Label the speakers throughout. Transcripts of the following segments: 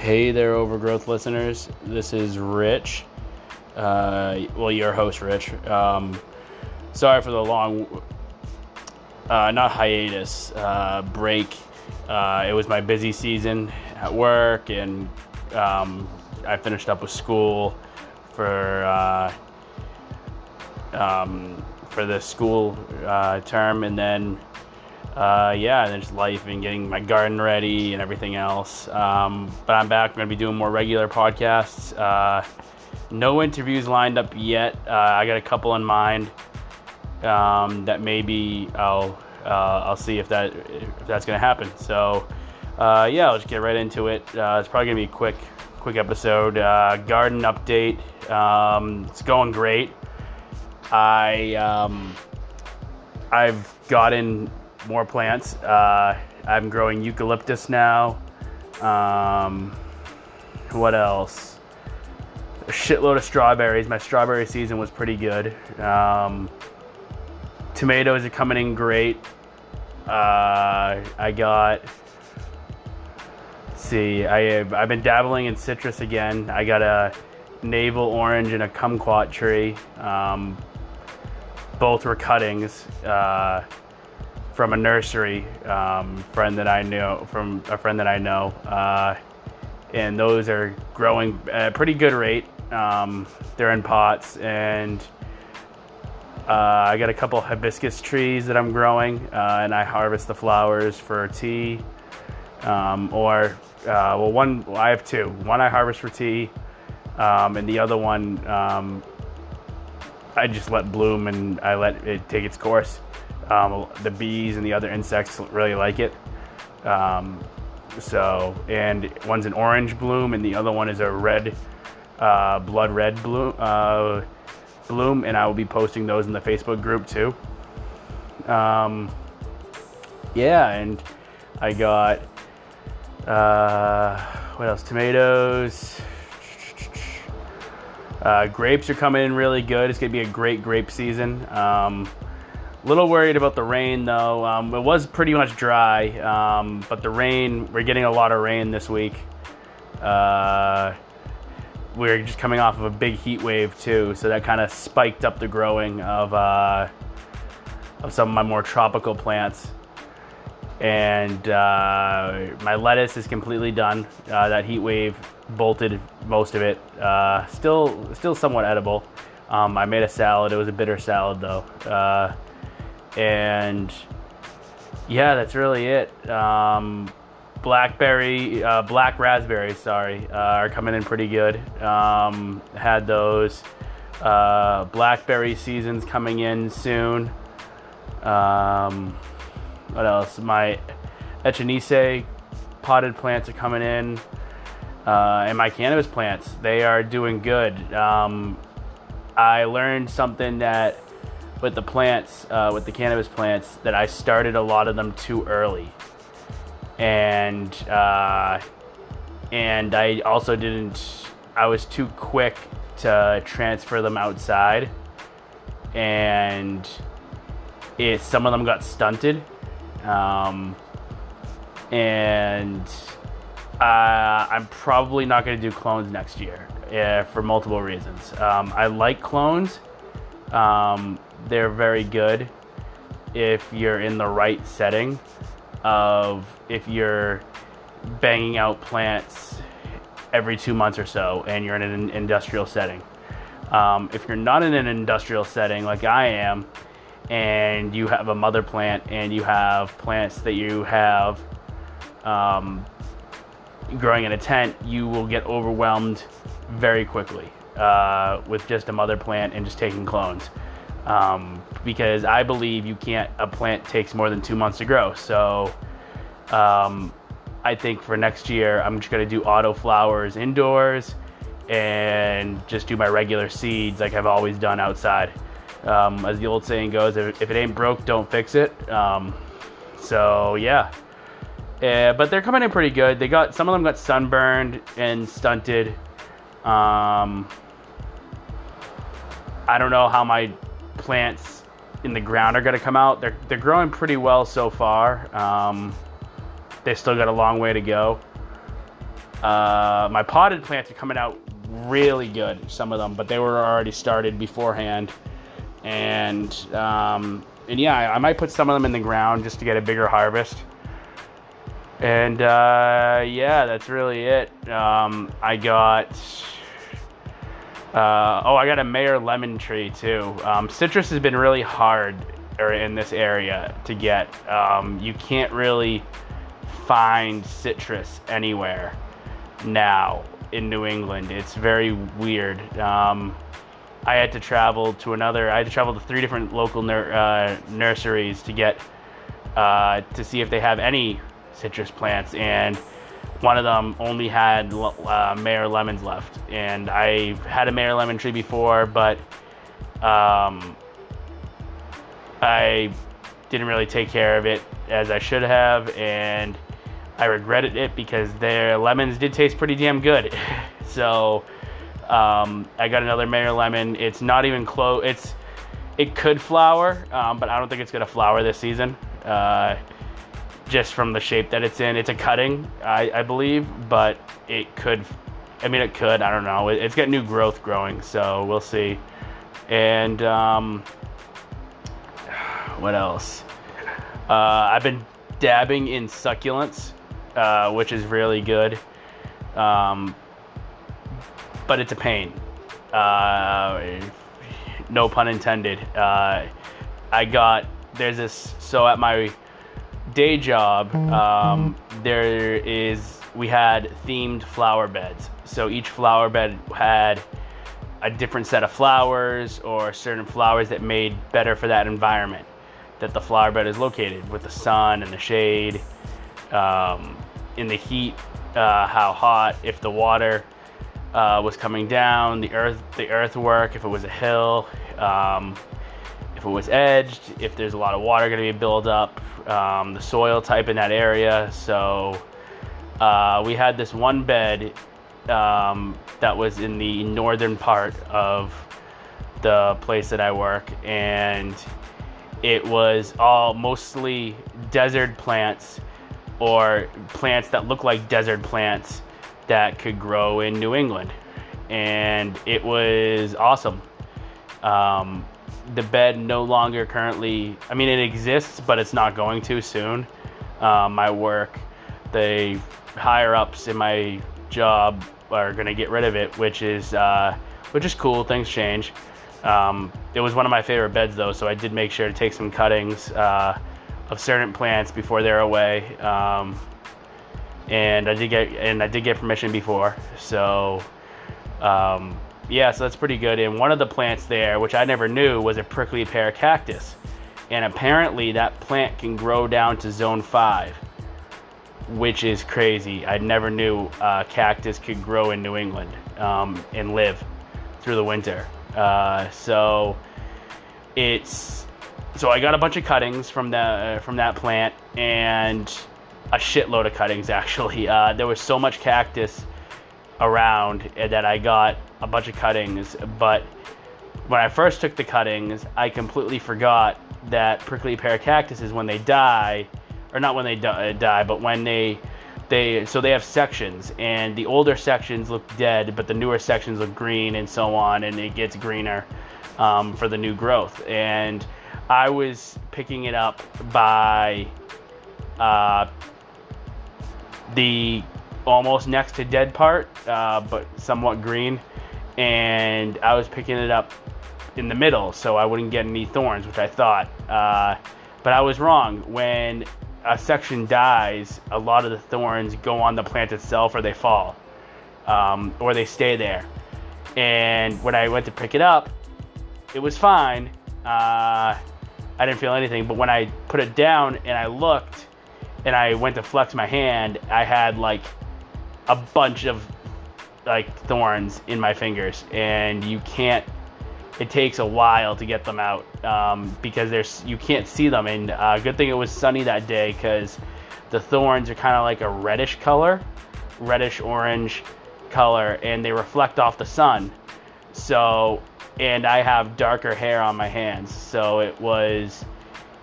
Speaker 1: Hey there, overgrowth listeners. This is Rich. Uh, well, your host, Rich. Um, sorry for the long, uh, not hiatus, uh, break. Uh, it was my busy season at work, and um, I finished up with school for uh, um, for the school uh, term, and then uh, yeah, and just life and getting my garden ready and everything else. Um, but I'm back. I'm going to be doing more regular podcasts. Uh, no interviews lined up yet. Uh, I got a couple in mind um, that maybe I'll uh, I'll see if that if that's going to happen. So uh, yeah, let's get right into it. Uh, it's probably going to be a quick quick episode. garden update. Um, it's going great. I um, I've gotten more plants. Uh, I'm growing eucalyptus now. Um, what else? A shitload of strawberries. My strawberry season was pretty good. Um, tomatoes are coming in great. Uh, I got. see, I have, I've been dabbling in citrus again. I got a navel orange and a kumquat tree. Um, both were cuttings. Uh, from a nursery um, friend that I know, from a friend that I know, uh, and those are growing at a pretty good rate. Um, they're in pots, and uh, I got a couple hibiscus trees that I'm growing, uh, and I harvest the flowers for tea. Um, or, uh, well, one I have two. One I harvest for tea, um, and the other one um, I just let bloom and I let it take its course. Um, the bees and the other insects really like it. Um, so, and one's an orange bloom, and the other one is a red, uh, blood red bloom. Uh, bloom, and I will be posting those in the Facebook group too. Um, yeah, and I got uh, what else? Tomatoes. Uh, grapes are coming in really good. It's gonna be a great grape season. Um, little worried about the rain though. Um, it was pretty much dry, um, but the rain, we're getting a lot of rain this week. Uh, we're just coming off of a big heat wave too, so that kind of spiked up the growing of, uh, of some of my more tropical plants. And uh, my lettuce is completely done. Uh, that heat wave bolted most of it. Uh, still, still somewhat edible. Um, I made a salad. It was a bitter salad though uh, and yeah, that's really it. Um, blackberry, uh, black raspberries, sorry, uh, are coming in pretty good. Um, had those uh, blackberry seasons coming in soon. Um, what else? My echinacea potted plants are coming in, uh, and my cannabis plants they are doing good. Um, I learned something that with the plants, uh, with the cannabis plants, that I started a lot of them too early, and uh, and I also didn't. I was too quick to transfer them outside, and it some of them got stunted, um, and uh, I'm probably not going to do clones next year uh, for multiple reasons. Um, I like clones. Um, they're very good if you're in the right setting of if you're banging out plants every two months or so and you're in an industrial setting. Um, if you're not in an industrial setting like I am, and you have a mother plant and you have plants that you have um, growing in a tent, you will get overwhelmed very quickly uh, with just a mother plant and just taking clones um, because I believe you can't. A plant takes more than two months to grow. So um, I think for next year, I'm just gonna do auto flowers indoors and just do my regular seeds like I've always done outside. Um, as the old saying goes, if, it ain't broke, don't fix it. Um, so yeah. Uh, but they're coming in pretty good. They got some of them got sunburned and stunted. Um, I don't know how my plants in the ground are going to come out. They're, they're growing pretty well so far. Um, they still got a long way to go. Uh, my potted plants are coming out really good, some of them, but they were already started beforehand. And um, and yeah, I, might put some of them in the ground just to get a bigger harvest. And uh, yeah, that's really it. Um, I got. Uh, oh, I got a Meyer lemon tree too. Um, citrus has been really hard in this area to get. Um, you can't really find citrus anywhere now in New England. It's very weird. Um, I had to travel to another. I had to travel to three different local nur- uh, nurseries to get uh, to see if they have any citrus plants, and one of them only had uh, Meyer lemons left. And I had a Meyer lemon tree before, but um, I didn't really take care of it as I should have, and I regretted it because their lemons did taste pretty damn good. so um, I got another Meyer lemon. It's not even close. It's it could flower, um, but I don't think it's gonna flower this season. Uh, just from the shape that it's in, it's a cutting, I, I believe, but it could. I mean, it could. I don't know. It, has got new growth growing, so we'll see. And um, what else? Uh, I've been dabbing in succulents, uh, which is really good. Um, but it's a pain. Uh, no pun intended. Uh, I got there's this so at my day job um, there is we had themed flower beds. So each flower bed had a different set of flowers or certain flowers that made better for that environment that the flower bed is located with the sun and the shade um, in the heat uh, how hot if the water uh, was coming down, the earth, the earthwork, if it was a hill, um, if it was edged, if there's a lot of water going to be built up, um, the soil type in that area. So uh, we had this one bed um, that was in the northern part of the place that I work, and it was all mostly desert plants or plants that look like desert plants that could grow in New England. And it was awesome. Um, the bed no longer currently, I mean, it exists, but it's not going to soon. Um, my work, the higher ups in my job are going to get rid of it, which is, uh, which is cool. Things change. Um, it was one of my favorite beds though, so I did make sure to take some cuttings uh, of certain plants before they're away. Um, and I did get and I did get permission before. So um, yeah, so that's pretty good. And one of the plants there, which I never knew, was a prickly pear cactus, and apparently that plant can grow down to zone five, which is crazy. I never knew uh, cactus could grow in New England um, and live through the winter. Uh, so it's so I got a bunch of cuttings from the uh, from that plant and a shitload of cuttings actually. Uh, there was so much cactus around that I got a bunch of cuttings, but when I first took the cuttings, I completely forgot that prickly pear cactuses when they die, or not when they uh, die, but when they they so they have sections, and the older sections look dead, but the newer sections look green, and so on, and it gets greener um, for the new growth. And I was picking it up by uh, the almost next to dead part, uh, but somewhat green. And I was picking it up in the middle so I wouldn't get any thorns, which I thought. Uh, but I was wrong. When a section dies, a lot of the thorns go on the plant itself or they fall um, or they stay there. And when I went to pick it up, it was fine. Uh, I didn't feel anything. But when I put it down and I looked, and I went to flex my hand, I had like a bunch of like thorns in my fingers, and you can't. It takes a while to get them out um, because there's you can't see them. And uh, good thing it was sunny that day because the thorns are kind of like a reddish color, reddish orange color, and they reflect off the sun. So, and I have darker hair on my hands, so it was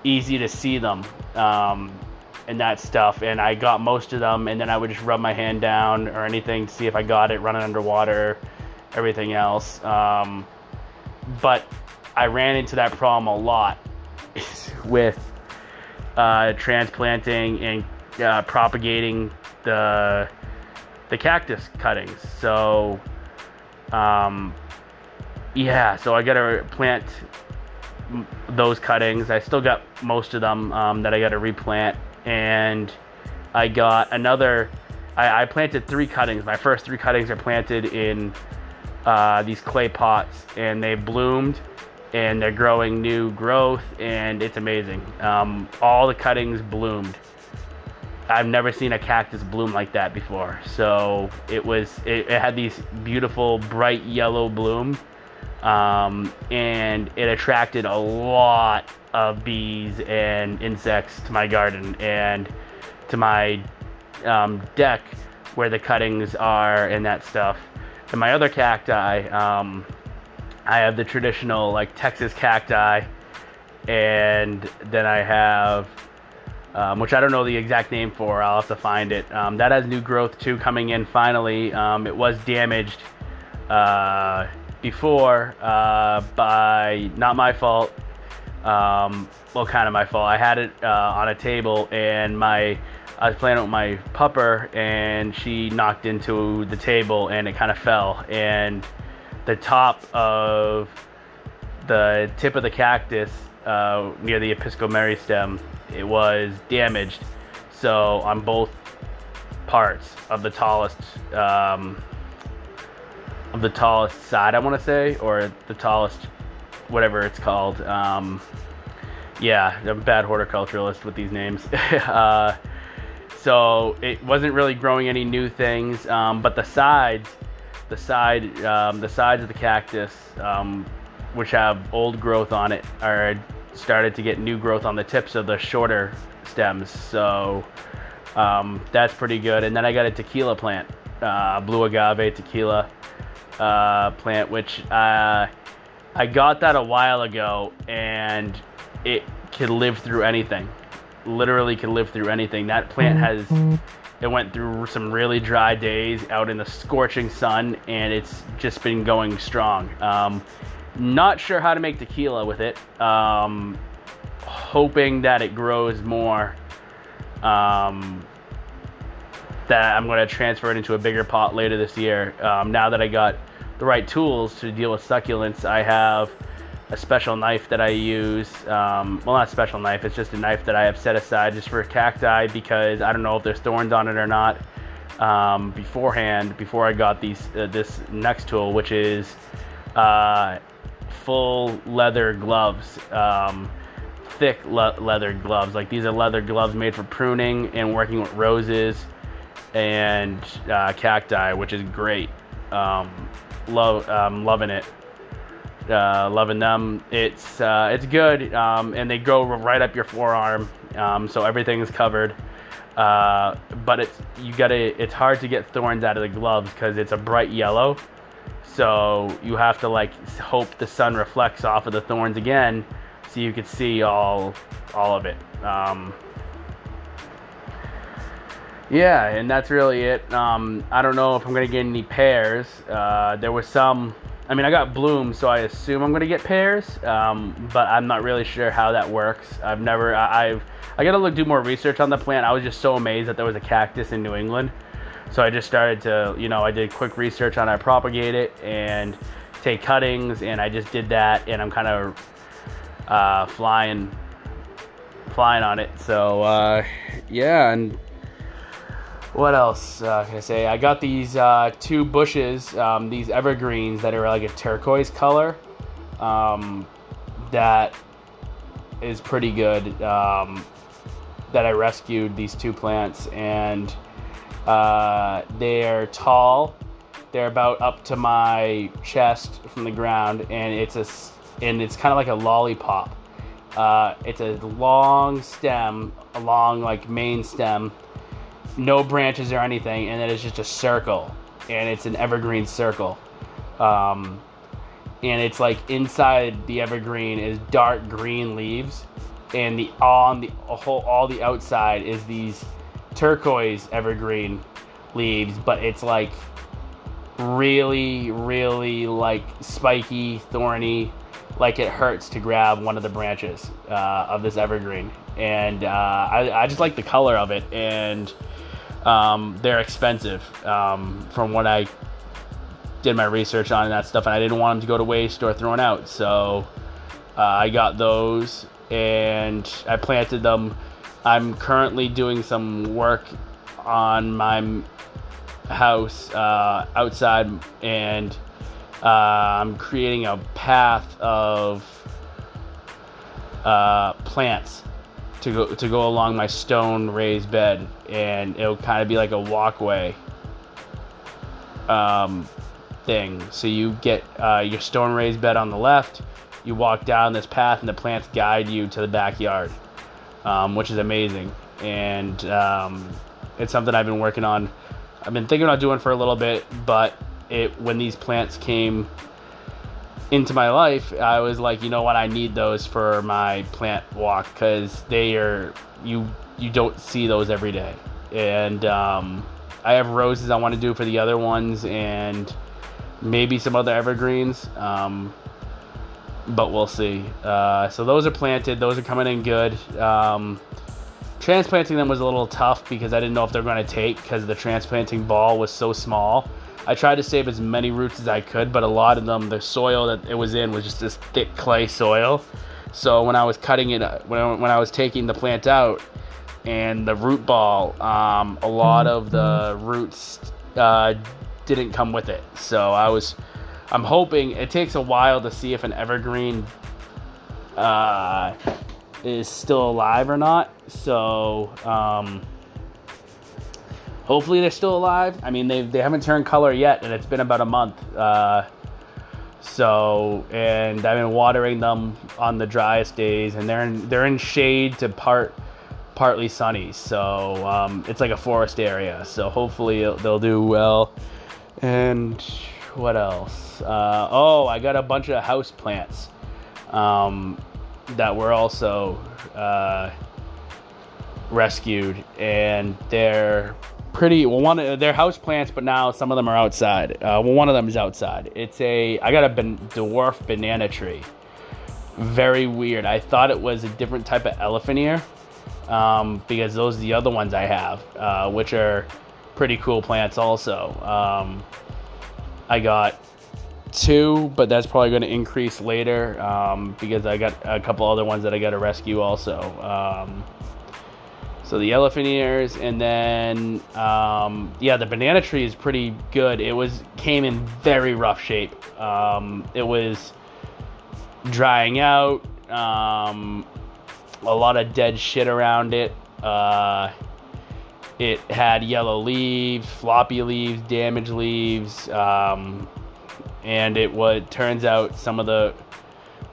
Speaker 1: easy to see them. Um, and that stuff. And I got most of them, and then I would just rub my hand down or anything to see if I got it, running underwater, everything else. Um, but I ran into that problem a lot with uh, transplanting and uh, propagating the the cactus cuttings. So, um, yeah, so I got to plant those cuttings. I still got most of them um, that I got to replant, and I got another. I, I, planted three cuttings. My first three cuttings are planted in uh, these clay pots, and they bloomed, and they're growing new growth, and it's amazing. Um, all the cuttings bloomed. I've never seen a cactus bloom like that before. So it was. It, it had these beautiful bright yellow blooms um, and it attracted a lot of bees and insects to my garden and to my um, deck where the cuttings are and that stuff. And my other cacti, um, I have the traditional like Texas cacti, and then I have, um, which I don't know the exact name for. I'll have to find it. Um, that has new growth too coming in finally. Um, it was damaged. Uh, before uh, by not my fault. Um, well, kind of my fault. I had it uh, on a table, and my I was playing with my pupper, and she knocked into the table, and it kind of fell, and the top of the tip of the cactus uh, near the episcomary stem, it was damaged. So on both parts of the tallest um, of the tallest side, I want to say, or the tallest, whatever it's called. Um, yeah, I'm a bad horticulturalist with these names. uh, so it wasn't really growing any new things, um, but the sides, the side, um, the sides of the cactus, um, which have old growth on it, are started to get new growth on the tips of the shorter stems. So um, that's pretty good. And then I got a tequila plant, uh, blue agave tequila uh, plant, which uh, I got that a while ago, and it can live through anything. Literally, can live through anything. That plant has. It went through some really dry days out in the scorching sun, and it's just been going strong. Um, not sure how to make tequila with it. Um, hoping that it grows more. Um, that I'm going to transfer it into a bigger pot later this year. Um, now that I got the right tools to deal with succulents, I have a special knife that I use. Um, well, not special knife, it's just a knife that I have set aside just for cacti because I don't know if there's thorns on it or not. Um, beforehand, before I got these uh, this next tool, which is uh, full leather gloves, um, thick le- leather gloves. Like these are leather gloves made for pruning and working with roses and uh, cacti, which is great. Um, love, um, loving it. Uh, loving them. It's uh, it's good, um, and they go right up your forearm, um, so everything's covered. Uh, but it's you gotta. It's hard to get thorns out of the gloves because it's a bright yellow. So you have to like hope the sun reflects off of the thorns again, so you can see all all of it. Um, yeah, and that's really it. Um, I don't know if I'm gonna get any pears. Uh, there was some. I mean, I got blooms, so I assume I'm gonna get pears. Um, but I'm not really sure how that works. I've never. I, I've. I gotta look do more research on the plant. I was just so amazed that there was a cactus in New England. So I just started to, you know, I did quick research on how to propagate it and take cuttings, and I just did that, and I'm kind of uh, flying, flying on it. So uh, yeah, and what else uh, can I say? I got these uh, two bushes, um, these evergreens that are like a turquoise color. Um, that is pretty good. Um, that I rescued these two plants, and uh, they're tall. They're about up to my chest from the ground, and it's a and it's kind of like a lollipop. Uh, it's a long stem, a long like main stem no branches or anything, and then it's just a circle, and it's an evergreen circle. Um, and it's like inside the evergreen is dark green leaves, and the on the whole all the outside is these turquoise evergreen leaves, but it's like really, really like spiky, thorny, like it hurts to grab one of the branches uh, of this evergreen. And uh, I, I, just like the color of it, and um, they're expensive um, from what I did my research on and that stuff, and I didn't want them to go to waste or thrown out. So uh, I got those and I planted them. I'm currently doing some work on my house uh, outside, and uh, I'm creating a path of uh, plants to go to go along my stone raised bed, and it'll kind of be like a walkway um, thing. So you get uh, your stone raised bed on the left, you walk down this path, and the plants guide you to the backyard, um, which is amazing. And um, it's something I've been working on. I've been thinking about doing for a little bit, but it when these plants came into my life, I was like, you know what, I need those for my plant walk because they are you you don't see those every day, and um, I have roses I want to do for the other ones and maybe some other evergreens. Um, but we'll see. Uh, so those are planted. Those are coming in good. Um, transplanting them was a little tough because I didn't know if they're going to take because the transplanting ball was so small. I tried to save as many roots as I could, but a lot of them, the soil that it was in was just this thick clay soil. So when I was cutting it, when I, when I was taking the plant out and the root ball, um, a lot of the roots uh, didn't come with it. So I was I'm hoping it takes a while to see if an evergreen uh, is still alive or not. So um, hopefully they're still alive. I mean they they haven't turned color yet, and it's been about a month. Uh, so and I've been watering them on the driest days, and they're in they're in shade to part partly sunny. So um, it's like a forest area. So hopefully they'll do well. And what else? Uh, oh, I got a bunch of house plants um, that were also uh, rescued, and they're pretty. Well, one they're house plants, but now some of them are outside. Uh, well, one of them is outside. It's a I got a dwarf banana tree. Very weird. I thought it was a different type of elephant ear um, because those are the other ones I have, uh, which are pretty cool plants also. Um, I got two, but that's probably going to increase later um, because I got a couple other ones that I got to rescue also. So the elephant ears, and then um, yeah, the banana tree is pretty good. It was came in very rough shape. Um, it was drying out. Um, a lot of dead shit around it. Uh, it had yellow leaves, floppy leaves, damaged leaves, um, and it would turns out some of the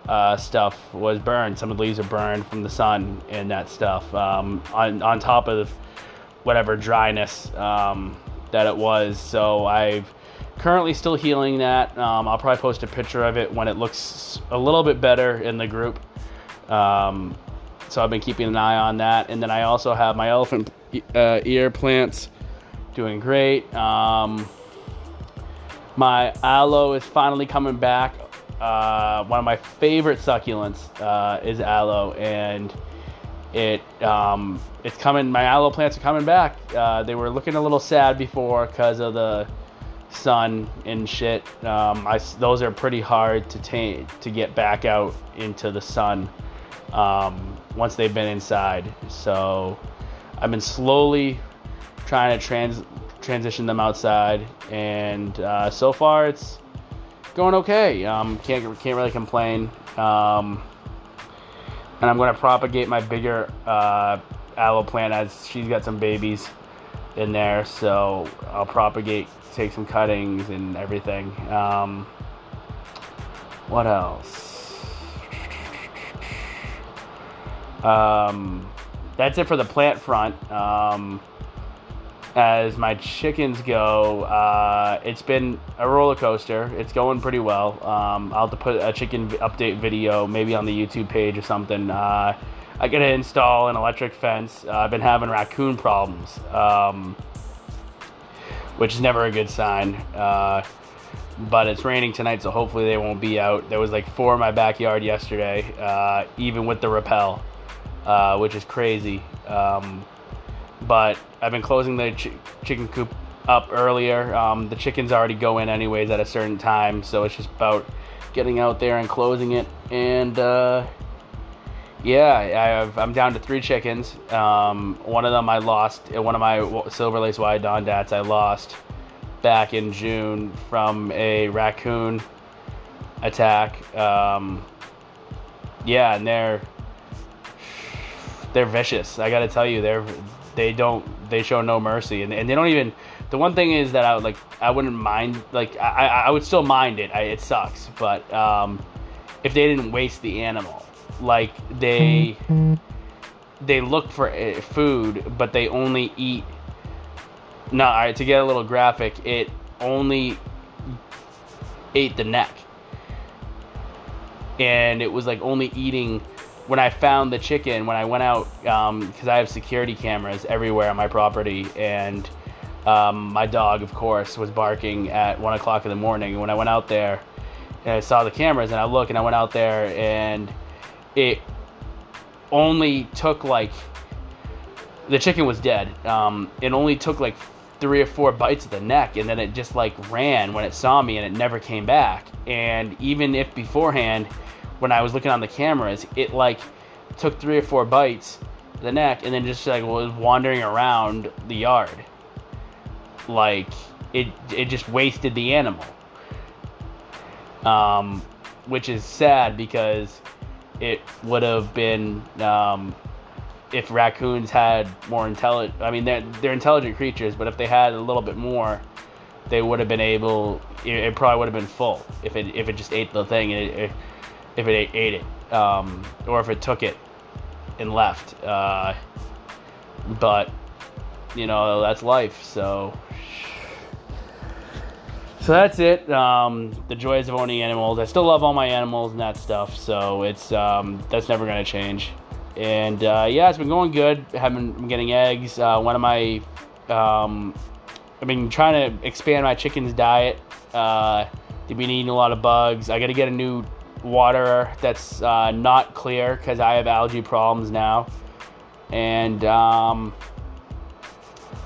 Speaker 1: uh, stuff was burned. Some of the leaves are burned from the sun and that stuff. Um, on on top of whatever dryness um, that it was. So I've currently still healing that. Um, I'll probably post a picture of it when it looks a little bit better in the group. Um, so I've been keeping an eye on that. And then I also have my elephant uh, ear plants doing great. Um, my aloe is finally coming back. Uh, one of my favorite succulents uh, is aloe, and it um, it's coming. My aloe plants are coming back. Uh, they were looking a little sad before because of the sun and shit. Um, I, those are pretty hard to to get back out into the sun um, once they've been inside. So I've been slowly trying to trans transition them outside, and uh, so far it's going okay. Um, can't can't really complain. Um, and I'm to propagate my bigger uh, aloe plant as she's got some babies in there, so I'll propagate, take some cuttings and everything. Um, what else? Um, that's it for the plant front. Um, as my chickens go, uh, it's been a roller coaster. It's going pretty well. Um, I'll have to put a chicken update video maybe on the YouTube page or something. Uh, I got to install an electric fence. Uh, I've been having raccoon problems, um, which is never a good sign. Uh, but it's raining tonight, so hopefully they won't be out. There was like four in my backyard yesterday, uh, even with the rappel, uh, which is crazy. Um, but I've been closing the ch- chicken coop up earlier. Um, the chickens already go in anyways at a certain time, so it's just about getting out there and closing it. And uh, yeah, I am down to three chickens. Um, one of them I lost. One of my silver lace Wyandottes I lost back in June from a raccoon attack. Um, yeah, and they're they're vicious. I got to tell you, they're they don't they show no mercy, and, and they don't even. The one thing is that I would like I wouldn't mind like I I would still mind it. I, it sucks, but um, if they didn't waste the animal, like they they look for eh, food, but they only eat no, all right, to get a little graphic, it only ate the neck. And it was like only eating when I found the chicken, when I went out, because um, I have security cameras everywhere on my property, and um, my dog, of course, was barking at one o'clock in the morning. When I went out there, and I saw the cameras, and I look, and I went out there, and it only took like the chicken was dead. Um, it only took like three or four bites at the neck and then it just like ran when it saw me and it never came back. And even if beforehand, when I was looking on the cameras, it like took three or four bites the neck and then just like was wandering around the yard. Like it it just wasted the animal. Um, which is sad because it would have been um, if raccoons had more intelligent, I mean, they're, they're intelligent creatures, but if they had a little bit more, they would have been able. It, it probably would have been full if it if it just ate the thing and it, if it ate it, um, or if it took it and left. Uh, but you know that's life. So so that's it. Um, the joys of owning animals. I still love all my animals and that stuff. So it's um, that's never gonna change and uh, yeah, it's been going good. Having been getting eggs. Uh, one of my, um, I've been trying to expand my chicken's diet. Uh, they've been eating a lot of bugs. I got to get a new water that's uh, not clear because I have algae problems now. And um,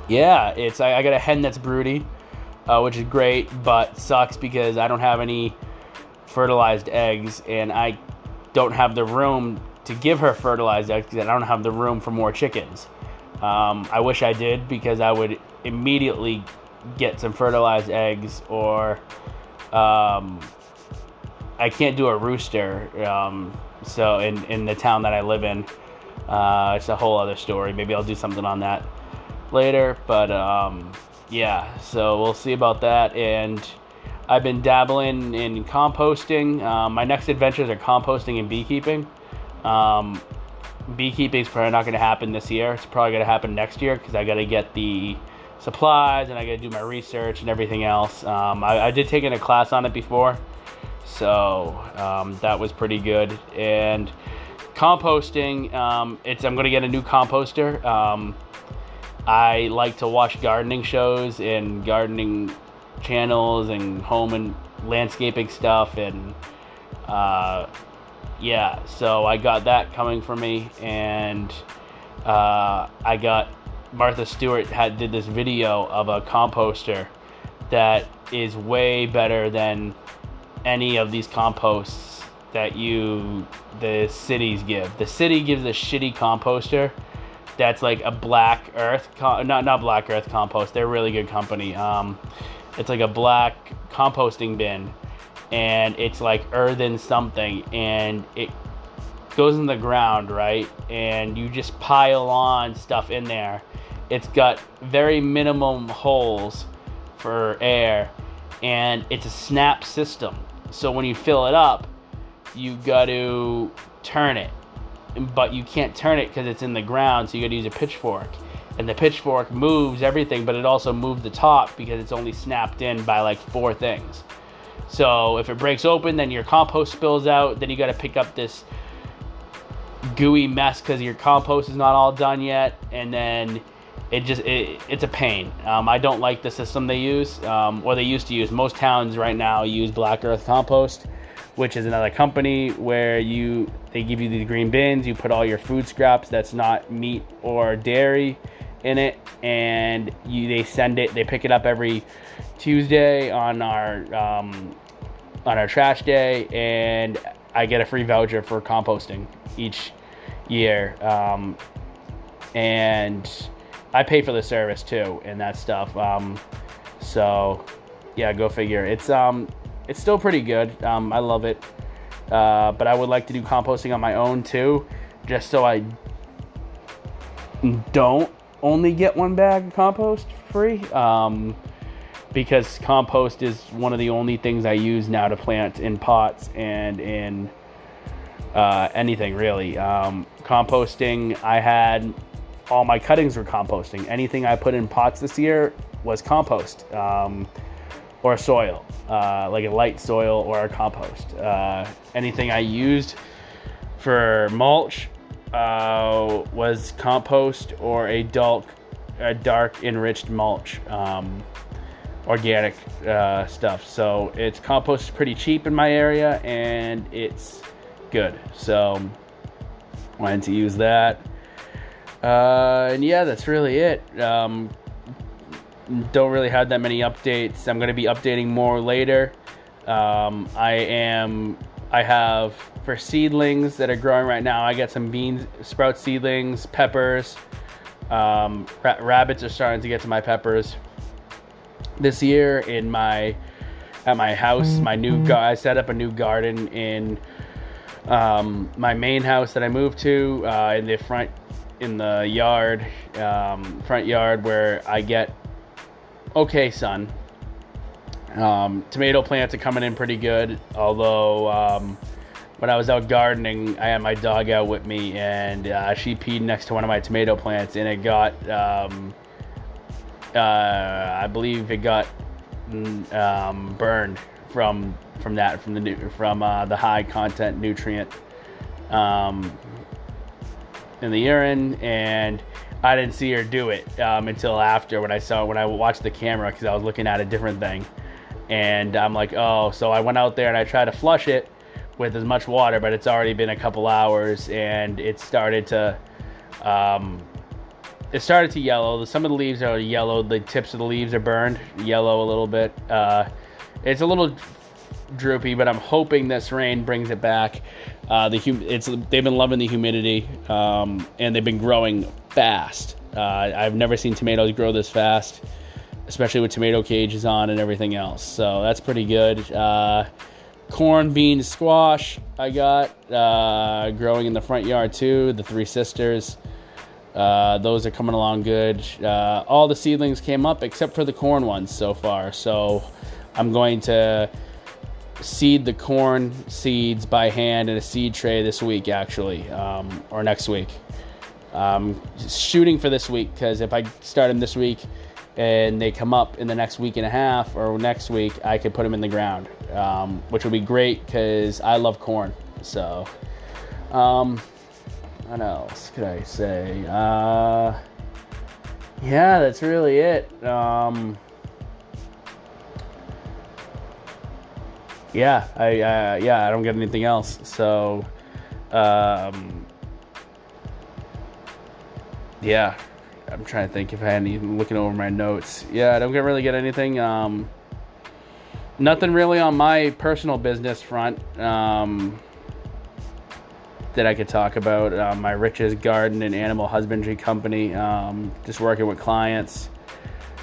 Speaker 1: yeah, it's I, I, got a hen that's broody, uh, which is great, but sucks because I don't have any fertilized eggs and I don't have the room to give her fertilized eggs because I don't have the room for more chickens. Um, I wish I did because I would immediately get some fertilized eggs or um, I can't do a rooster. Um, so in, in the town that I live in, uh, it's a whole other story. Maybe I'll do something on that later. But um, yeah, so we'll see about that. And I've been dabbling in composting. Um, my next adventures are composting and beekeeping. Um, beekeeping is probably not going to happen this year. It's probably going to happen next year because I got to get the supplies and I got to do my research and everything else. Um, I, I, did take in a class on it before, so um, that was pretty good. And composting, um, it's I'm to get a new composter. Um, I like to watch gardening shows and gardening channels and home and landscaping stuff and. Uh, yeah, so I got that coming for me, and uh, I got Martha Stewart had did this video of a composter that is way better than any of these composts that you the cities give. The city gives a shitty composter that's like a black earth not not black earth compost. They're a really good company. Um, it's like a black composting bin and it's like earthen something and it goes in the ground, right? And you just pile on stuff in there. It's got very minimum holes for air and it's a snap system. So when you fill it up, you got to turn it. But you can't turn it because it's in the ground, so you got to use a pitchfork. And the pitchfork moves everything, but it also moves the top because it's only snapped in by like four things. So if it breaks open, then your compost spills out. Then you got to pick up this gooey mess because your compost is not all done yet, and then it just it, it's a pain. Um, I don't like the system they use, um, or they used to use. Most towns right now use Black Earth Compost, which is another company where you they give you the green bins. You put all your food scraps that's not meat or dairy in it, and you they send it. They pick it up every Tuesday on our um, on our trash day, and I get a free voucher for composting each year. Um, and I pay for the service too and that stuff. Um, so yeah, go figure. It's um, it's still pretty good. Um, I love it. Uh, but I would like to do composting on my own too, just so I don't only get one bag of compost free. Um, because compost is one of the only things I use now to plant in pots and in uh, anything really. Um, composting, I had all my cuttings were composting. Anything I put in pots this year was compost um, or soil, uh, like a light soil or a compost. Uh, anything I used for mulch uh, was compost or a dark, a dark enriched mulch, um, organic uh, stuff. So it's compost is pretty cheap in my area and it's good. So wanted to use that. Uh, and yeah, that's really it. Um, don't really have that many updates. I'm going to be updating more later. Um, I am. I have for seedlings that are growing right now. I got some beans, sprout seedlings, peppers. Um, ra- rabbits are starting to get to my peppers this year in my at my house. My new mm-hmm. I set up a new garden in um, my main house that I moved to uh, in the front in the yard, um, front yard where I get okay sun. Um, tomato plants are coming in pretty good, although um, when I was out gardening, I had my dog out with me, and uh, she peed next to one of my tomato plants, and it got, um, uh, I believe it got um, burned from from that from the from uh, the high content nutrient um, in the urine, and I didn't see her do it um, until after when I saw when I watched the camera because I was looking at a different thing, and I'm like, oh, so I went out there and I tried to flush it with as much water, but it's already been a couple hours and it started to. Um, it started to yellow. Some of the leaves are yellow. The tips of the leaves are burned, yellow a little bit. Uh, it's a little droopy, but I'm hoping this rain brings it back. Uh, the hum- it's they've been loving the humidity, um, and they've been growing fast. Uh, I've never seen tomatoes grow this fast, especially with tomato cages on and everything else. So that's pretty good. Uh, corn, beans, squash. I got uh, growing in the front yard too. The three sisters. Uh, those are coming along good. Uh, all the seedlings came up except for the corn ones so far. So I'm going to seed the corn seeds by hand in a seed tray this week, actually, um, or next week. Um, shooting for this week because if I start them this week and they come up in the next week and a half or next week, I could put them in the ground, um, which would be great because I love corn. So, um, what else could I say? Uh, yeah, that's really it. Um, yeah, I uh, yeah, I don't get anything else. So, um, yeah, I'm trying to think if I had any looking over my notes. Yeah, I don't get, really get anything. Um, nothing really on my personal business front um, that I could talk about. Uh, my Riches Garden and Animal Husbandry Company, um, just working with clients,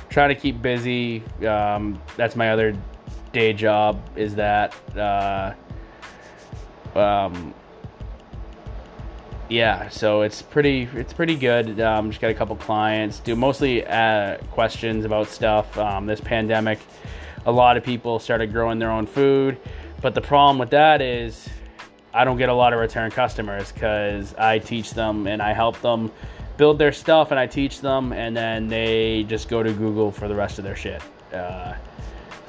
Speaker 1: trying to keep busy. Um, that's my other day job is that uh, um, yeah so it's pretty it's pretty good. Um, just got a couple clients do mostly uh, questions about stuff. Um, this pandemic a lot of people started growing their own food but the problem with that is i don't get a lot of return customers because i teach them and i help them build their stuff and i teach them and then they just go to google for the rest of their shit. Uh,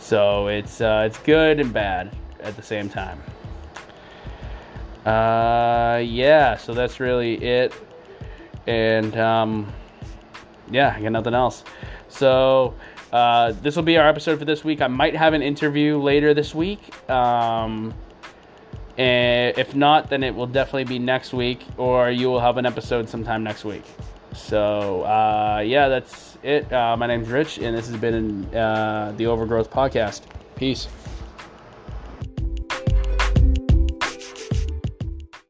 Speaker 1: so it's uh, it's good and bad at the same time. Uh, yeah, so that's really it. And um, yeah, I got nothing else. So uh, this will be our episode for this week. I might have an interview later this week. Um, and if not, then it will definitely be next week, or you will have an episode sometime next week. So uh, yeah, that's it. Uh, my name's Rich, and this has been uh, the Overgrowth Podcast. Peace.